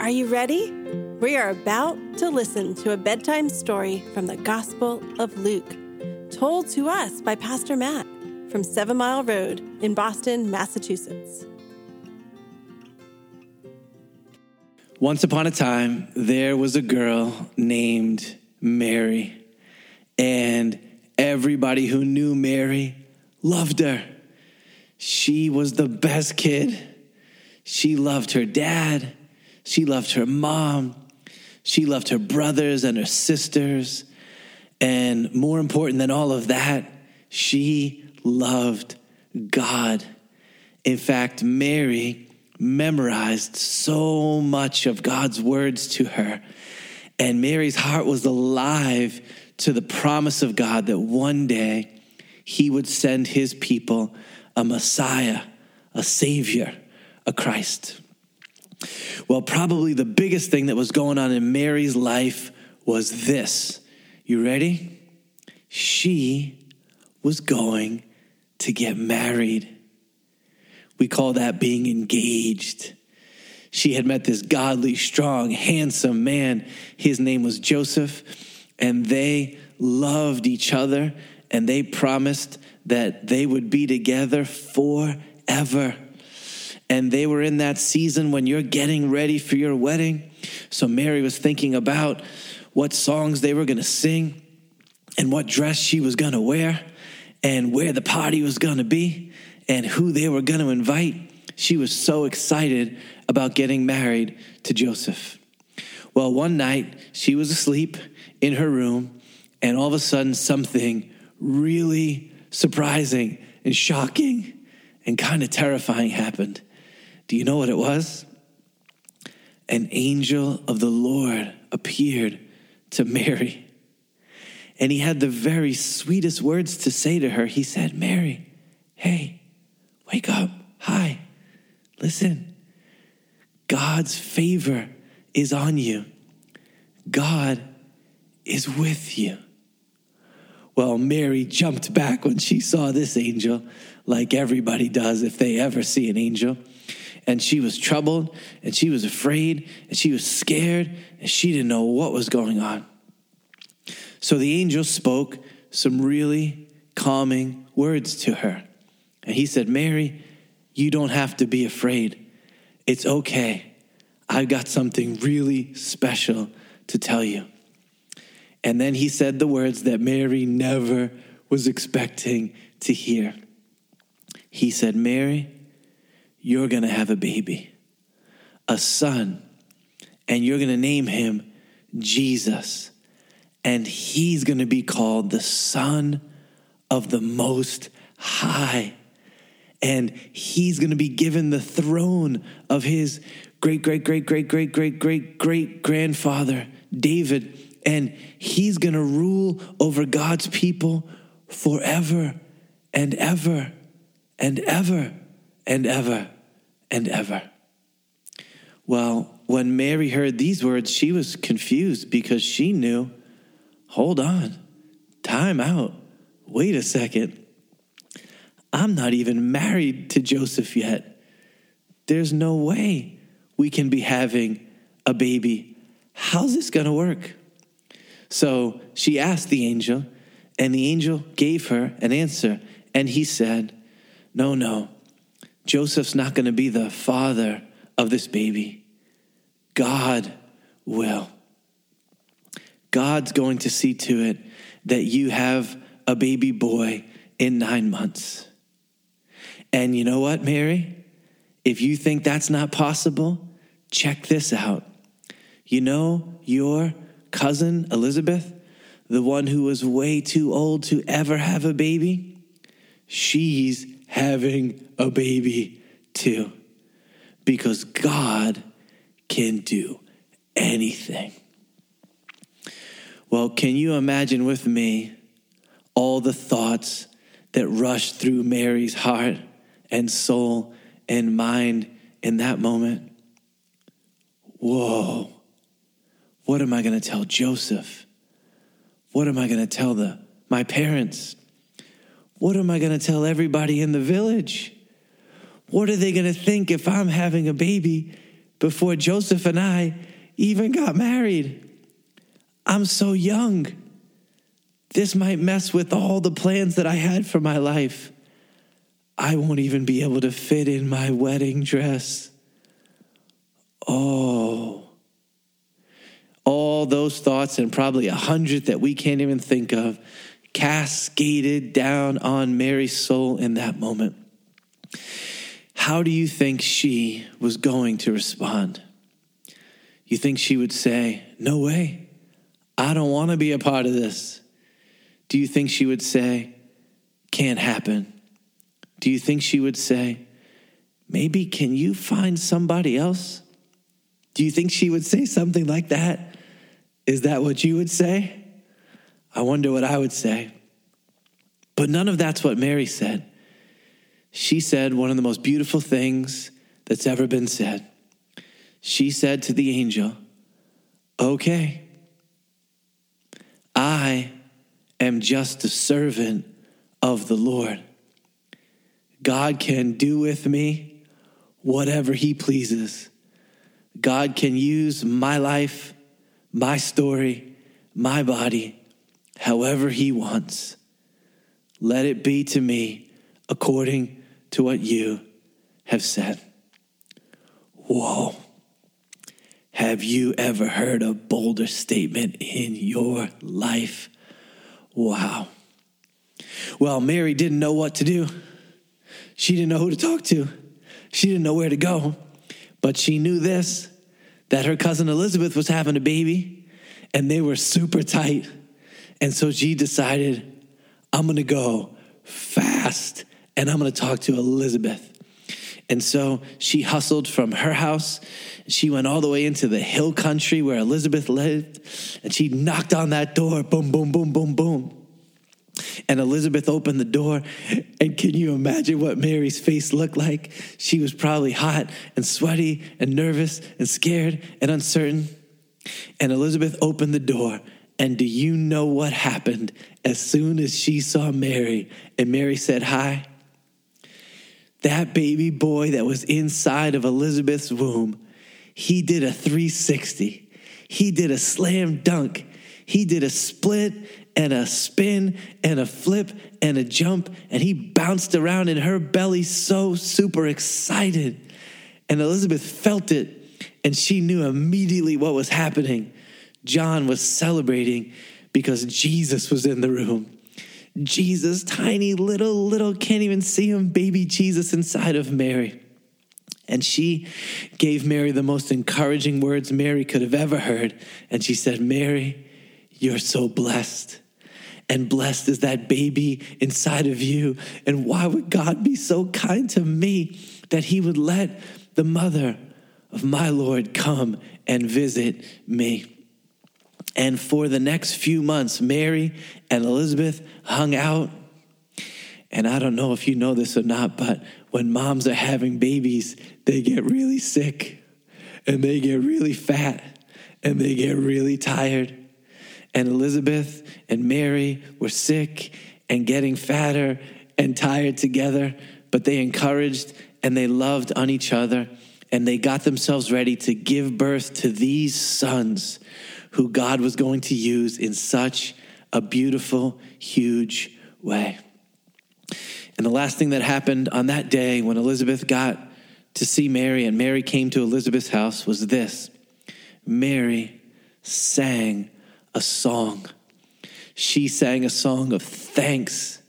Are you ready? We are about to listen to a bedtime story from the Gospel of Luke, told to us by Pastor Matt from Seven Mile Road in Boston, Massachusetts. Once upon a time, there was a girl named Mary, and everybody who knew Mary loved her. She was the best kid. She loved her dad. She loved her mom. She loved her brothers and her sisters. And more important than all of that, she loved God. In fact, Mary memorized so much of God's words to her. And Mary's heart was alive to the promise of God that one day he would send his people a Messiah, a Savior, a Christ. Well, probably the biggest thing that was going on in Mary's life was this. You ready? She was going to get married. We call that being engaged. She had met this godly, strong, handsome man. His name was Joseph, and they loved each other and they promised that they would be together forever. And they were in that season when you're getting ready for your wedding. So Mary was thinking about what songs they were going to sing and what dress she was going to wear and where the party was going to be and who they were going to invite. She was so excited about getting married to Joseph. Well, one night she was asleep in her room, and all of a sudden something really surprising and shocking and kind of terrifying happened. Do you know what it was? An angel of the Lord appeared to Mary. And he had the very sweetest words to say to her. He said, Mary, hey, wake up. Hi, listen. God's favor is on you, God is with you. Well, Mary jumped back when she saw this angel, like everybody does if they ever see an angel. And she was troubled and she was afraid and she was scared and she didn't know what was going on. So the angel spoke some really calming words to her. And he said, Mary, you don't have to be afraid. It's okay. I've got something really special to tell you. And then he said the words that Mary never was expecting to hear. He said, Mary, you're going to have a baby, a son, and you're going to name him Jesus. And he's going to be called the Son of the Most High. And he's going to be given the throne of his great, great, great, great, great, great, great, great grandfather, David and he's going to rule over God's people forever and ever and ever and ever and ever. Well, when Mary heard these words, she was confused because she knew hold on, time out, wait a second. I'm not even married to Joseph yet. There's no way we can be having a baby. How's this going to work? So she asked the angel, and the angel gave her an answer. And he said, No, no, Joseph's not going to be the father of this baby. God will. God's going to see to it that you have a baby boy in nine months. And you know what, Mary? If you think that's not possible, check this out. You know, your cousin Elizabeth, the one who was way too old to ever have a baby, she's having a baby too. Because God can do anything. Well, can you imagine with me all the thoughts that rushed through Mary's heart and soul and mind in that moment? Whoa. What am I going to tell Joseph? What am I going to tell the my parents? What am I going to tell everybody in the village? What are they going to think if I'm having a baby before Joseph and I even got married. I'm so young. This might mess with all the plans that I had for my life. I won't even be able to fit in my wedding dress. Oh. All those thoughts, and probably a hundred that we can't even think of, cascaded down on Mary's soul in that moment. How do you think she was going to respond? You think she would say, No way, I don't want to be a part of this? Do you think she would say, Can't happen? Do you think she would say, Maybe can you find somebody else? Do you think she would say something like that? Is that what you would say? I wonder what I would say. But none of that's what Mary said. She said one of the most beautiful things that's ever been said. She said to the angel, Okay, I am just a servant of the Lord. God can do with me whatever he pleases. God can use my life, my story, my body, however he wants. Let it be to me according to what you have said. Whoa. Have you ever heard a bolder statement in your life? Wow. Well, Mary didn't know what to do. She didn't know who to talk to. She didn't know where to go. But she knew this that her cousin Elizabeth was having a baby and they were super tight. And so she decided, I'm going to go fast and I'm going to talk to Elizabeth. And so she hustled from her house. She went all the way into the hill country where Elizabeth lived and she knocked on that door. Boom, boom, boom, boom, boom. And Elizabeth opened the door. And can you imagine what Mary's face looked like? She was probably hot and sweaty and nervous and scared and uncertain. And Elizabeth opened the door. And do you know what happened as soon as she saw Mary? And Mary said, Hi. That baby boy that was inside of Elizabeth's womb, he did a 360. He did a slam dunk. He did a split and a spin and a flip and a jump, and he bounced around in her belly so super excited. And Elizabeth felt it, and she knew immediately what was happening. John was celebrating because Jesus was in the room. Jesus, tiny little, little, can't even see him, baby Jesus inside of Mary. And she gave Mary the most encouraging words Mary could have ever heard. And she said, Mary, you're so blessed. And blessed is that baby inside of you. And why would God be so kind to me that he would let the mother of my Lord come and visit me? And for the next few months, Mary and Elizabeth hung out. And I don't know if you know this or not, but when moms are having babies, they get really sick and they get really fat and they get really tired and Elizabeth and Mary were sick and getting fatter and tired together, but they encouraged and they loved on each other and they got themselves ready to give birth to these sons who God was going to use in such a beautiful, huge way. And the last thing that happened on that day when Elizabeth got to see Mary and Mary came to Elizabeth's house was this Mary sang a song. She sang a song of thanks.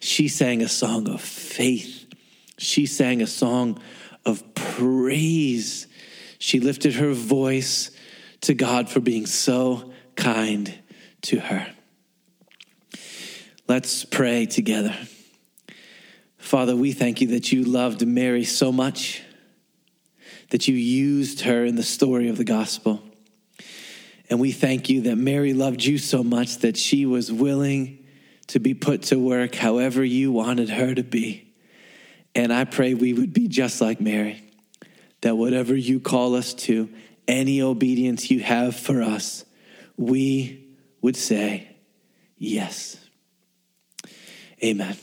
She sang a song of faith. She sang a song of praise. She lifted her voice to God for being so kind to her. Let's pray together. Father, we thank you that you loved Mary so much, that you used her in the story of the gospel. And we thank you that Mary loved you so much that she was willing to be put to work however you wanted her to be. And I pray we would be just like Mary, that whatever you call us to, any obedience you have for us, we would say yes. Amen.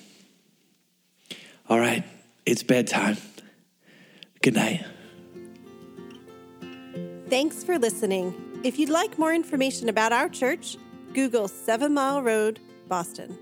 All right, it's bedtime. Good night. Thanks for listening. If you'd like more information about our church, Google Seven Mile Road, Boston.